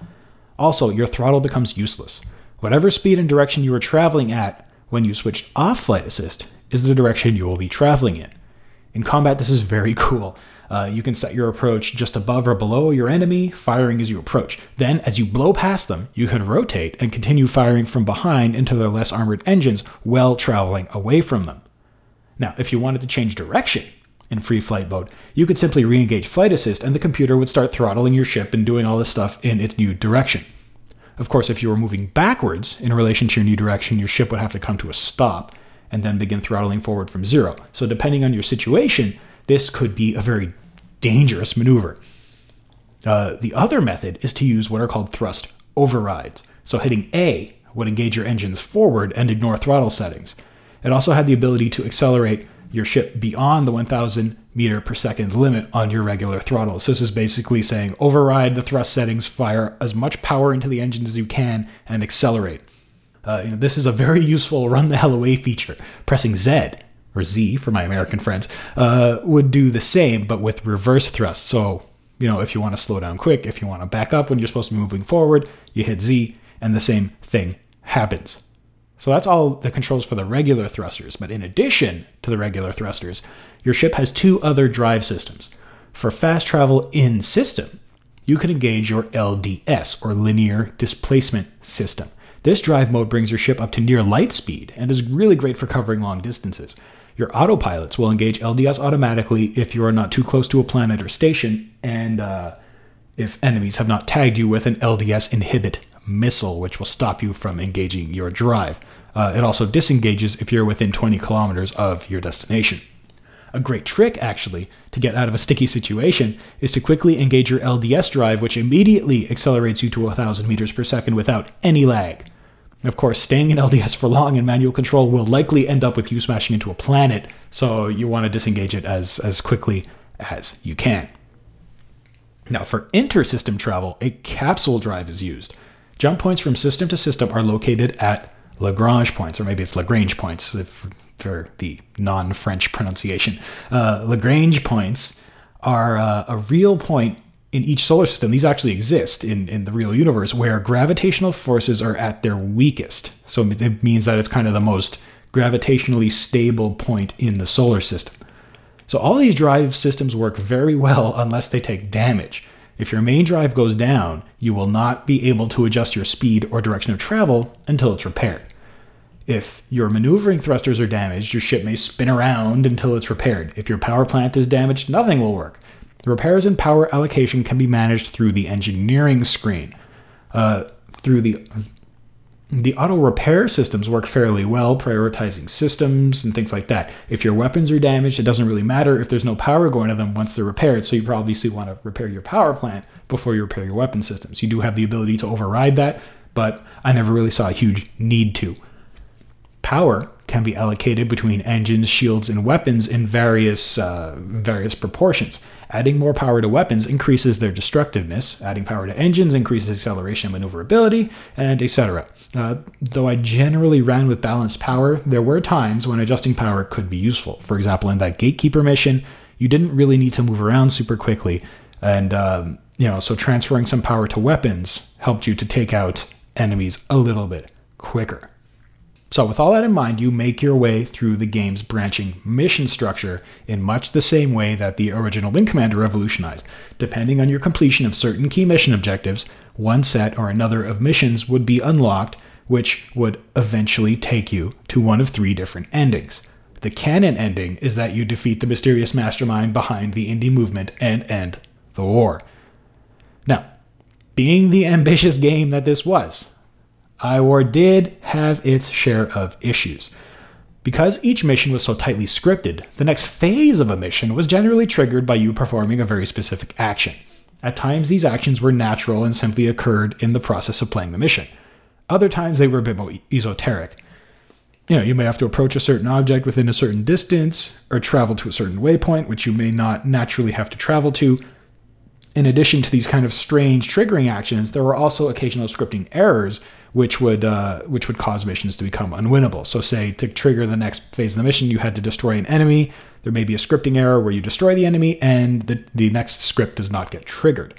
Also, your throttle becomes useless. Whatever speed and direction you were traveling at when you switched off flight assist is the direction you will be traveling in. In combat, this is very cool. Uh, you can set your approach just above or below your enemy, firing as you approach. Then, as you blow past them, you can rotate and continue firing from behind into their less armored engines while traveling away from them. Now, if you wanted to change direction in free flight mode, you could simply re engage flight assist and the computer would start throttling your ship and doing all this stuff in its new direction. Of course, if you were moving backwards in relation to your new direction, your ship would have to come to a stop and then begin throttling forward from zero. So, depending on your situation, this could be a very dangerous maneuver. Uh, the other method is to use what are called thrust overrides. So, hitting A would engage your engines forward and ignore throttle settings. It also had the ability to accelerate your ship beyond the 1000 meter per second limit on your regular throttle. So this is basically saying override the thrust settings, fire as much power into the engines as you can, and accelerate. Uh, you know, this is a very useful run the hell away feature. Pressing Z or Z for my American friends uh, would do the same, but with reverse thrust. So you know, if you want to slow down quick, if you want to back up when you're supposed to be moving forward, you hit Z, and the same thing happens. So that's all the controls for the regular thrusters. But in addition to the regular thrusters, your ship has two other drive systems. For fast travel in system, you can engage your LDS or linear displacement system. This drive mode brings your ship up to near light speed and is really great for covering long distances. Your autopilots will engage LDS automatically if you are not too close to a planet or station, and uh, if enemies have not tagged you with an LDS inhibit missile, which will stop you from engaging your drive. Uh, it also disengages if you're within 20 kilometers of your destination. A great trick, actually, to get out of a sticky situation is to quickly engage your LDS drive, which immediately accelerates you to 1,000 meters per second without any lag. Of course, staying in LDS for long in manual control will likely end up with you smashing into a planet, so you want to disengage it as, as quickly as you can. Now, for inter-system travel, a capsule drive is used. Jump points from system to system are located at Lagrange points, or maybe it's Lagrange points if, for the non French pronunciation. Uh, Lagrange points are uh, a real point in each solar system. These actually exist in, in the real universe where gravitational forces are at their weakest. So it means that it's kind of the most gravitationally stable point in the solar system. So all these drive systems work very well unless they take damage. If your main drive goes down, you will not be able to adjust your speed or direction of travel until it's repaired. If your maneuvering thrusters are damaged, your ship may spin around until it's repaired. If your power plant is damaged, nothing will work. The repairs and power allocation can be managed through the engineering screen. Uh, through the the auto repair systems work fairly well, prioritizing systems and things like that. If your weapons are damaged, it doesn't really matter if there's no power going to them once they're repaired. So you probably want to repair your power plant before you repair your weapon systems. You do have the ability to override that, but I never really saw a huge need to. Power can be allocated between engines, shields, and weapons in various uh, various proportions. Adding more power to weapons increases their destructiveness. Adding power to engines increases acceleration and maneuverability, and etc. Uh, though I generally ran with balanced power, there were times when adjusting power could be useful. For example, in that gatekeeper mission, you didn't really need to move around super quickly, and um, you know, so transferring some power to weapons helped you to take out enemies a little bit quicker. So, with all that in mind, you make your way through the game's branching mission structure in much the same way that the original Wing Commander revolutionized. Depending on your completion of certain key mission objectives, one set or another of missions would be unlocked, which would eventually take you to one of three different endings. The canon ending is that you defeat the mysterious mastermind behind the indie movement and end the war. Now, being the ambitious game that this was, iWar did have its share of issues. Because each mission was so tightly scripted, the next phase of a mission was generally triggered by you performing a very specific action. At times, these actions were natural and simply occurred in the process of playing the mission. Other times, they were a bit more esoteric. You know, you may have to approach a certain object within a certain distance, or travel to a certain waypoint, which you may not naturally have to travel to. In addition to these kind of strange triggering actions, there were also occasional scripting errors which would uh, which would cause missions to become unwinnable. So, say to trigger the next phase of the mission, you had to destroy an enemy. There may be a scripting error where you destroy the enemy, and the the next script does not get triggered.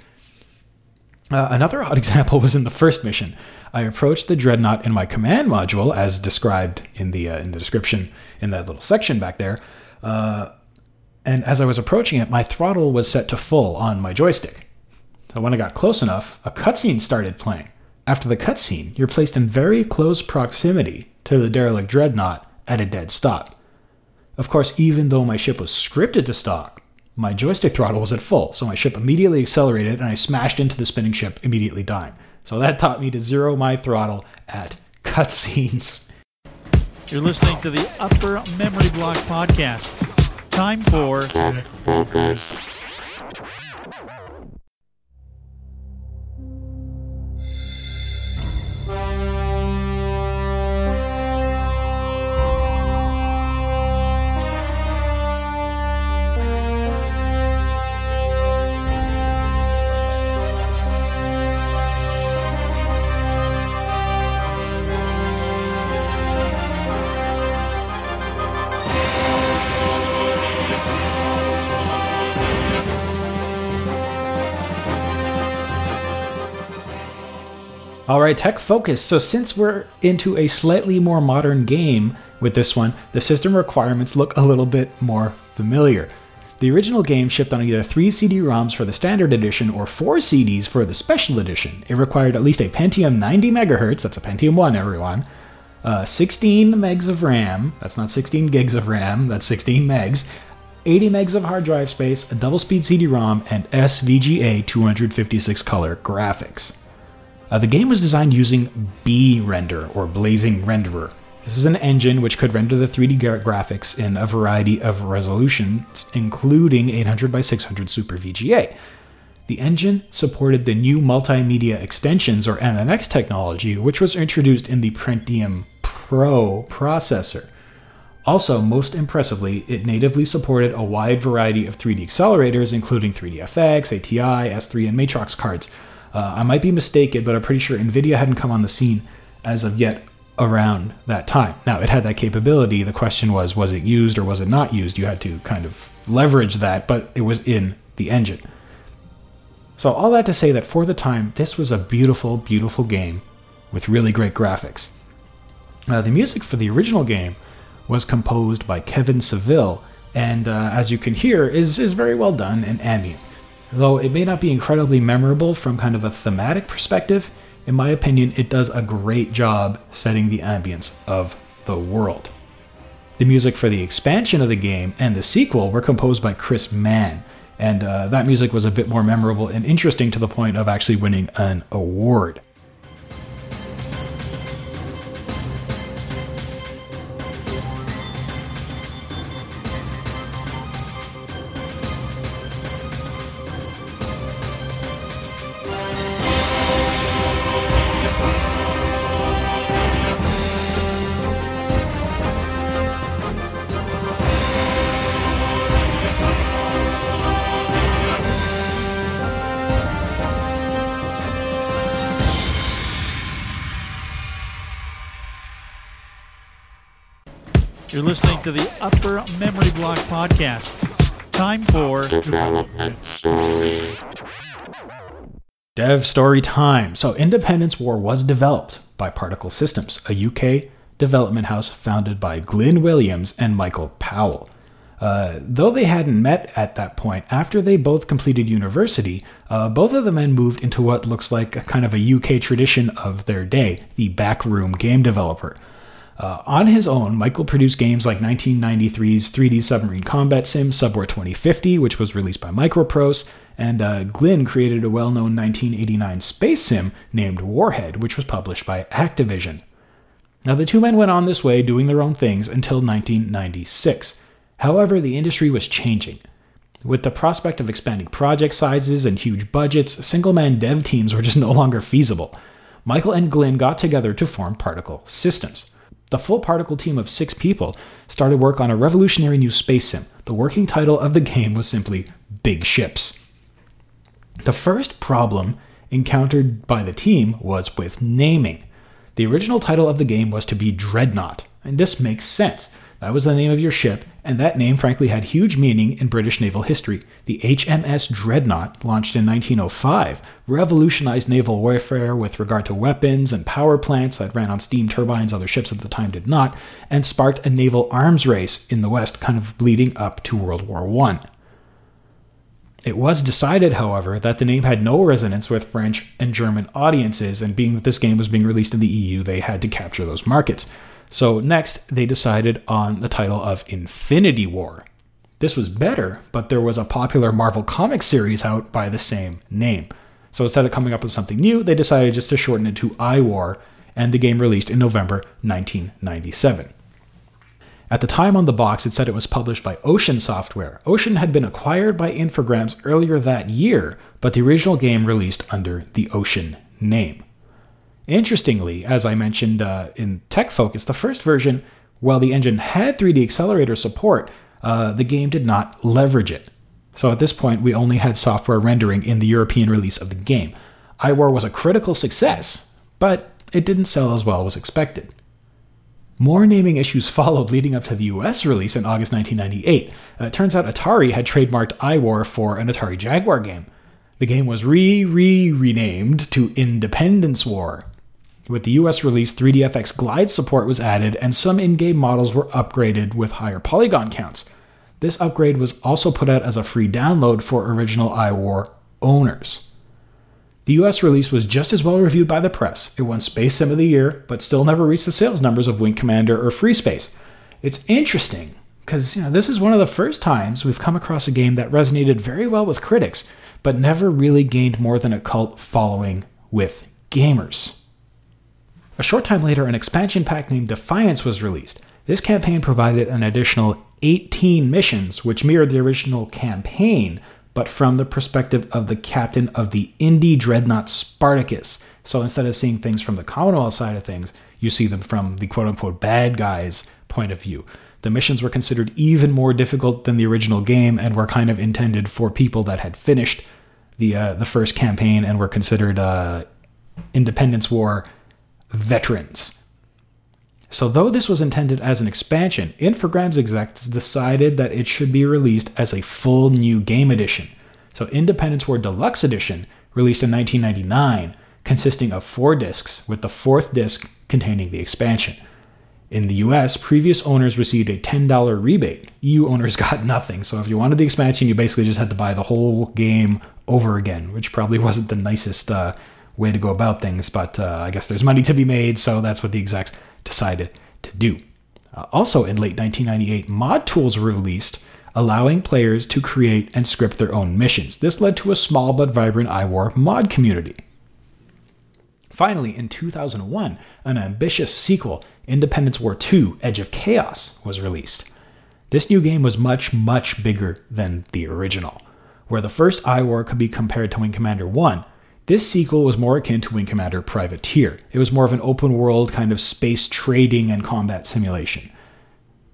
Uh, another odd example was in the first mission. I approached the dreadnought in my command module, as described in the uh, in the description in that little section back there. Uh, and as I was approaching it, my throttle was set to full on my joystick. So when I got close enough, a cutscene started playing. After the cutscene, you're placed in very close proximity to the derelict dreadnought at a dead stop. Of course, even though my ship was scripted to stop, my joystick throttle was at full, so my ship immediately accelerated and I smashed into the spinning ship, immediately dying. So that taught me to zero my throttle at cutscenes. You're listening to the Upper Memory Block Podcast. Time for. All right, tech focus. So, since we're into a slightly more modern game with this one, the system requirements look a little bit more familiar. The original game shipped on either 3 CD ROMs for the standard edition or 4 CDs for the special edition. It required at least a Pentium 90 MHz, that's a Pentium 1, everyone, uh, 16 megs of RAM, that's not 16 gigs of RAM, that's 16 megs, 80 megs of hard drive space, a double speed CD ROM, and SVGA 256 color graphics. Uh, the game was designed using B-Render, or Blazing Renderer. This is an engine which could render the 3D graphics in a variety of resolutions, including 800 by 600 Super VGA. The engine supported the new multimedia extensions, or MMX technology, which was introduced in the Pentium Pro processor. Also, most impressively, it natively supported a wide variety of 3D accelerators, including 3DFX, ATI, S3, and Matrox cards. Uh, I might be mistaken, but I'm pretty sure NVIDIA hadn't come on the scene as of yet around that time. Now, it had that capability. The question was, was it used or was it not used? You had to kind of leverage that, but it was in the engine. So, all that to say that for the time, this was a beautiful, beautiful game with really great graphics. The music for the original game was composed by Kevin Seville, and uh, as you can hear, is, is very well done and ambient. Though it may not be incredibly memorable from kind of a thematic perspective, in my opinion, it does a great job setting the ambience of the world. The music for the expansion of the game and the sequel were composed by Chris Mann, and uh, that music was a bit more memorable and interesting to the point of actually winning an award. Podcast. Time for. Dev story time. So, Independence War was developed by Particle Systems, a UK development house founded by Glyn Williams and Michael Powell. Uh, though they hadn't met at that point, after they both completed university, uh, both of the men moved into what looks like a kind of a UK tradition of their day the backroom game developer. Uh, on his own, Michael produced games like 1993's 3D submarine combat sim Subwar 2050, which was released by Microprose, and uh, Glyn created a well known 1989 space sim named Warhead, which was published by Activision. Now, the two men went on this way doing their own things until 1996. However, the industry was changing. With the prospect of expanding project sizes and huge budgets, single man dev teams were just no longer feasible. Michael and Glyn got together to form Particle Systems. The full Particle team of six people started work on a revolutionary new space sim. The working title of the game was simply Big Ships. The first problem encountered by the team was with naming. The original title of the game was to be Dreadnought, and this makes sense. That was the name of your ship, and that name frankly had huge meaning in British naval history. The HMS Dreadnought, launched in 1905, revolutionized naval warfare with regard to weapons and power plants that ran on steam turbines other ships at the time did not, and sparked a naval arms race in the West, kind of leading up to World War I. It was decided, however, that the name had no resonance with French and German audiences, and being that this game was being released in the EU, they had to capture those markets. So next, they decided on the title of Infinity War. This was better, but there was a popular Marvel Comics series out by the same name. So instead of coming up with something new, they decided just to shorten it to I War, and the game released in November 1997. At the time on the box, it said it was published by Ocean Software. Ocean had been acquired by Infogrames earlier that year, but the original game released under the Ocean name. Interestingly, as I mentioned uh, in Tech Focus, the first version, while the engine had 3D accelerator support, uh, the game did not leverage it. So at this point, we only had software rendering in the European release of the game. iWar was a critical success, but it didn't sell as well as expected. More naming issues followed leading up to the US release in August 1998. Uh, it turns out Atari had trademarked iWar for an Atari Jaguar game. The game was re re renamed to Independence War. With the US release, 3DFX glide support was added, and some in game models were upgraded with higher polygon counts. This upgrade was also put out as a free download for original iWar owners. The US release was just as well reviewed by the press. It won Space Sim of the Year, but still never reached the sales numbers of Wing Commander or Free Space. It's interesting because you know this is one of the first times we've come across a game that resonated very well with critics, but never really gained more than a cult following with gamers. A short time later, an expansion pack named Defiance was released. This campaign provided an additional 18 missions, which mirrored the original campaign, but from the perspective of the captain of the Indie Dreadnought Spartacus. So instead of seeing things from the Commonwealth side of things, you see them from the quote unquote bad guys' point of view. The missions were considered even more difficult than the original game and were kind of intended for people that had finished the uh, the first campaign and were considered uh, Independence War veterans. So, though this was intended as an expansion, Infogrames execs decided that it should be released as a full new game edition. So, Independence War Deluxe Edition, released in 1999, consisting of four discs, with the fourth disc containing the expansion. In the US, previous owners received a $10 rebate. EU owners got nothing. So, if you wanted the expansion, you basically just had to buy the whole game over again, which probably wasn't the nicest uh, way to go about things, but uh, I guess there's money to be made, so that's what the execs decided to do. Uh, also, in late 1998, mod tools were released, allowing players to create and script their own missions. This led to a small but vibrant iWar mod community. Finally, in 2001, an ambitious sequel, Independence War II Edge of Chaos, was released. This new game was much, much bigger than the original. Where the first iWar could be compared to Wing Commander 1, this sequel was more akin to Wing Commander Privateer. It was more of an open world kind of space trading and combat simulation.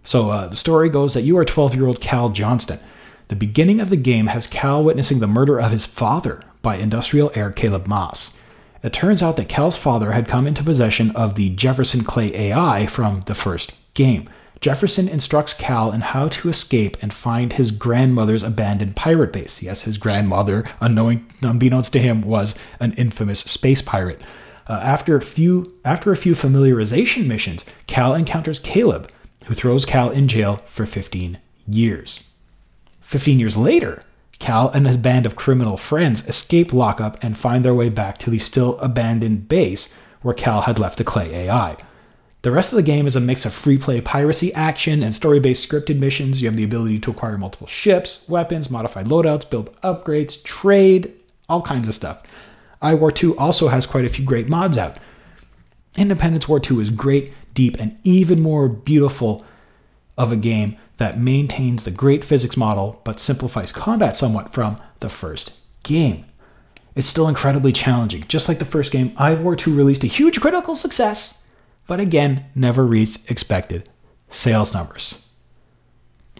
So uh, the story goes that you are 12 year old Cal Johnston. The beginning of the game has Cal witnessing the murder of his father by industrial heir Caleb Maas. It turns out that Cal's father had come into possession of the Jefferson Clay AI from the first game. Jefferson instructs Cal in how to escape and find his grandmother's abandoned pirate base. Yes, his grandmother, unknowing, unbeknownst to him, was an infamous space pirate. Uh, after a few after a few familiarization missions, Cal encounters Caleb, who throws Cal in jail for 15 years. 15 years later, Cal and his band of criminal friends escape lockup and find their way back to the still abandoned base where Cal had left the Clay AI. The rest of the game is a mix of free play piracy action and story based scripted missions. You have the ability to acquire multiple ships, weapons, modified loadouts, build upgrades, trade, all kinds of stuff. iWar 2 also has quite a few great mods out. Independence War 2 is great, deep, and even more beautiful of a game that maintains the great physics model but simplifies combat somewhat from the first game. It's still incredibly challenging. Just like the first game, iWar 2 released a huge critical success but again, never reached expected sales numbers.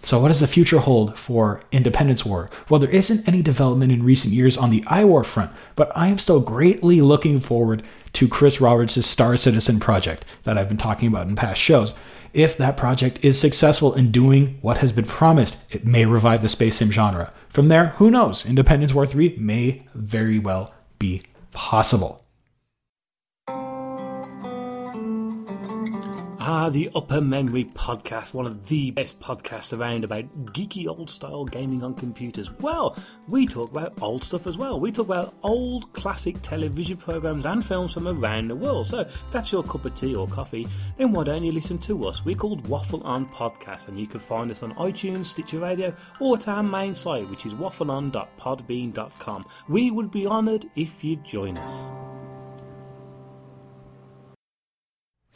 So, what does the future hold for Independence War? Well, there isn't any development in recent years on the iWar front, but I am still greatly looking forward to Chris Roberts' Star Citizen project that I've been talking about in past shows. If that project is successful in doing what has been promised, it may revive the space sim genre. From there, who knows? Independence War 3 may very well be possible. Ah, the Upper Memory Podcast, one of the best podcasts around about geeky old style gaming on computers. Well, we talk about old stuff as well. We talk about old classic television programs and films from around the world. So, if that's your cup of tea or coffee, then why don't you listen to us? We're called Waffle On Podcast, and you can find us on iTunes, Stitcher Radio, or at our main site, which is waffleon.podbean.com. We would be honoured if you'd join us.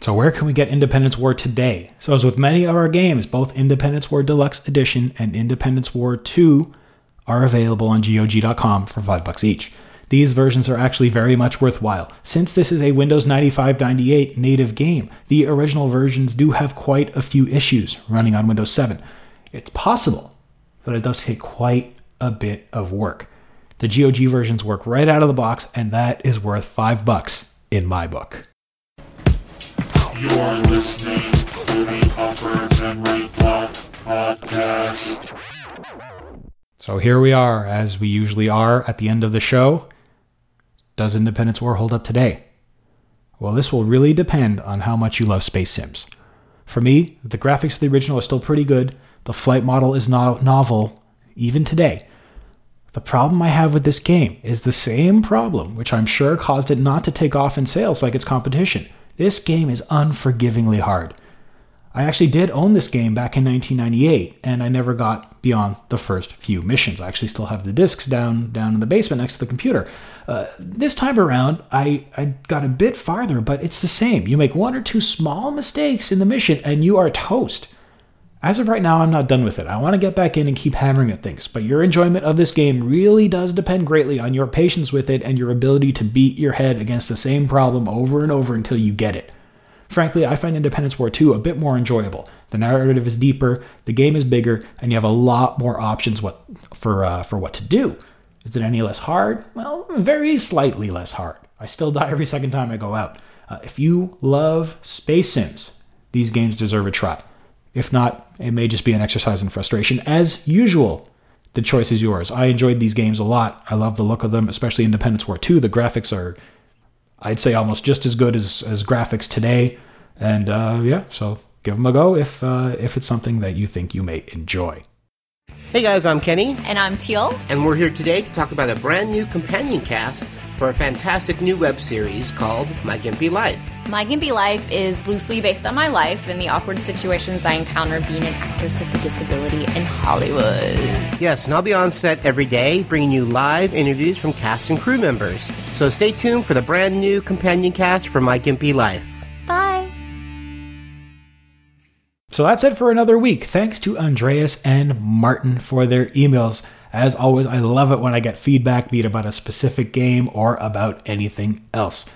So, where can we get Independence War today? So, as with many of our games, both Independence War Deluxe Edition and Independence War 2 are available on GOG.com for 5 bucks each. These versions are actually very much worthwhile. Since this is a Windows 95 98 native game, the original versions do have quite a few issues running on Windows 7. It's possible, but it does take quite a bit of work. The GOG versions work right out of the box, and that is worth 5 bucks in my book. You are listening to the Upper Memory Block Podcast. So here we are, as we usually are at the end of the show. Does Independence War hold up today? Well, this will really depend on how much you love Space Sims. For me, the graphics of the original are still pretty good. The flight model is no- novel, even today. The problem I have with this game is the same problem, which I'm sure caused it not to take off in sales like its competition. This game is unforgivingly hard. I actually did own this game back in 1998, and I never got beyond the first few missions. I actually still have the discs down down in the basement next to the computer. Uh, this time around, I, I got a bit farther, but it's the same. You make one or two small mistakes in the mission, and you are toast. As of right now, I'm not done with it. I want to get back in and keep hammering at things, but your enjoyment of this game really does depend greatly on your patience with it and your ability to beat your head against the same problem over and over until you get it. Frankly, I find Independence War 2 a bit more enjoyable. The narrative is deeper, the game is bigger, and you have a lot more options what, for, uh, for what to do. Is it any less hard? Well, very slightly less hard. I still die every second time I go out. Uh, if you love Space Sims, these games deserve a try. If not, it may just be an exercise in frustration. As usual, the choice is yours. I enjoyed these games a lot. I love the look of them, especially Independence War 2. The graphics are, I'd say, almost just as good as, as graphics today. And uh, yeah, so give them a go if uh, if it's something that you think you may enjoy. Hey guys, I'm Kenny. And I'm Teal. And we're here today to talk about a brand new companion cast for a fantastic new web series called My Gimpy Life. My Gimpy Life is loosely based on my life and the awkward situations I encounter being an actress with a disability in Hollywood. Yes, and I'll be on set every day bringing you live interviews from cast and crew members. So stay tuned for the brand new companion cast for My Gimpy Life. Bye. So that's it for another week. Thanks to Andreas and Martin for their emails. As always, I love it when I get feedback, be it about a specific game or about anything else.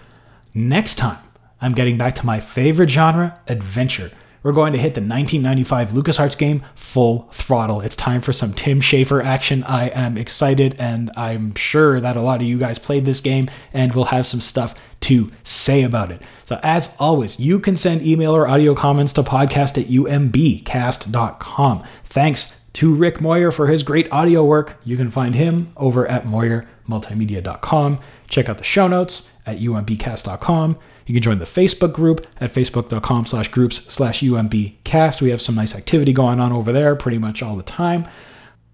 Next time, I'm getting back to my favorite genre, adventure. We're going to hit the 1995 LucasArts game full throttle. It's time for some Tim Schafer action. I am excited, and I'm sure that a lot of you guys played this game and will have some stuff to say about it. So, as always, you can send email or audio comments to podcast at umbcast.com. Thanks to Rick Moyer for his great audio work. You can find him over at moyermultimedia.com. Check out the show notes at umbcast.com. You can join the Facebook group at facebook.com slash groups slash umbcast. We have some nice activity going on over there pretty much all the time.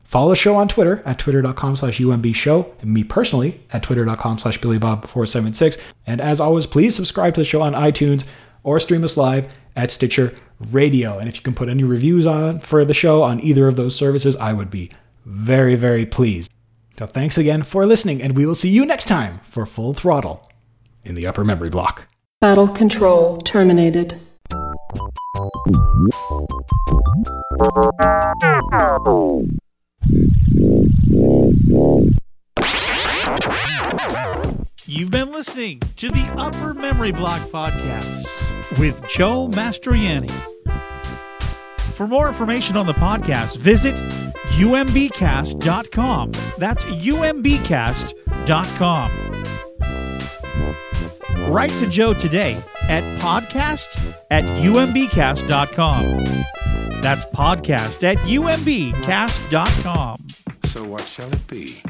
Follow the show on Twitter at twitter.com slash umbshow and me personally at twitter.com slash billybob476. And as always, please subscribe to the show on iTunes or stream us live at Stitcher Radio. And if you can put any reviews on for the show on either of those services, I would be very, very pleased. So thanks again for listening, and we will see you next time for Full Throttle in the Upper Memory Block. Battle control terminated. You've been listening to the Upper Memory Block Podcast with Joe Mastroianni. For more information on the podcast, visit umbcast.com. That's umbcast.com. Write to Joe today at podcast at umbcast.com. That's podcast at umbcast.com. So what shall it be?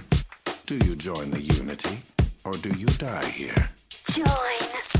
Do you join the Unity, or do you die here? Join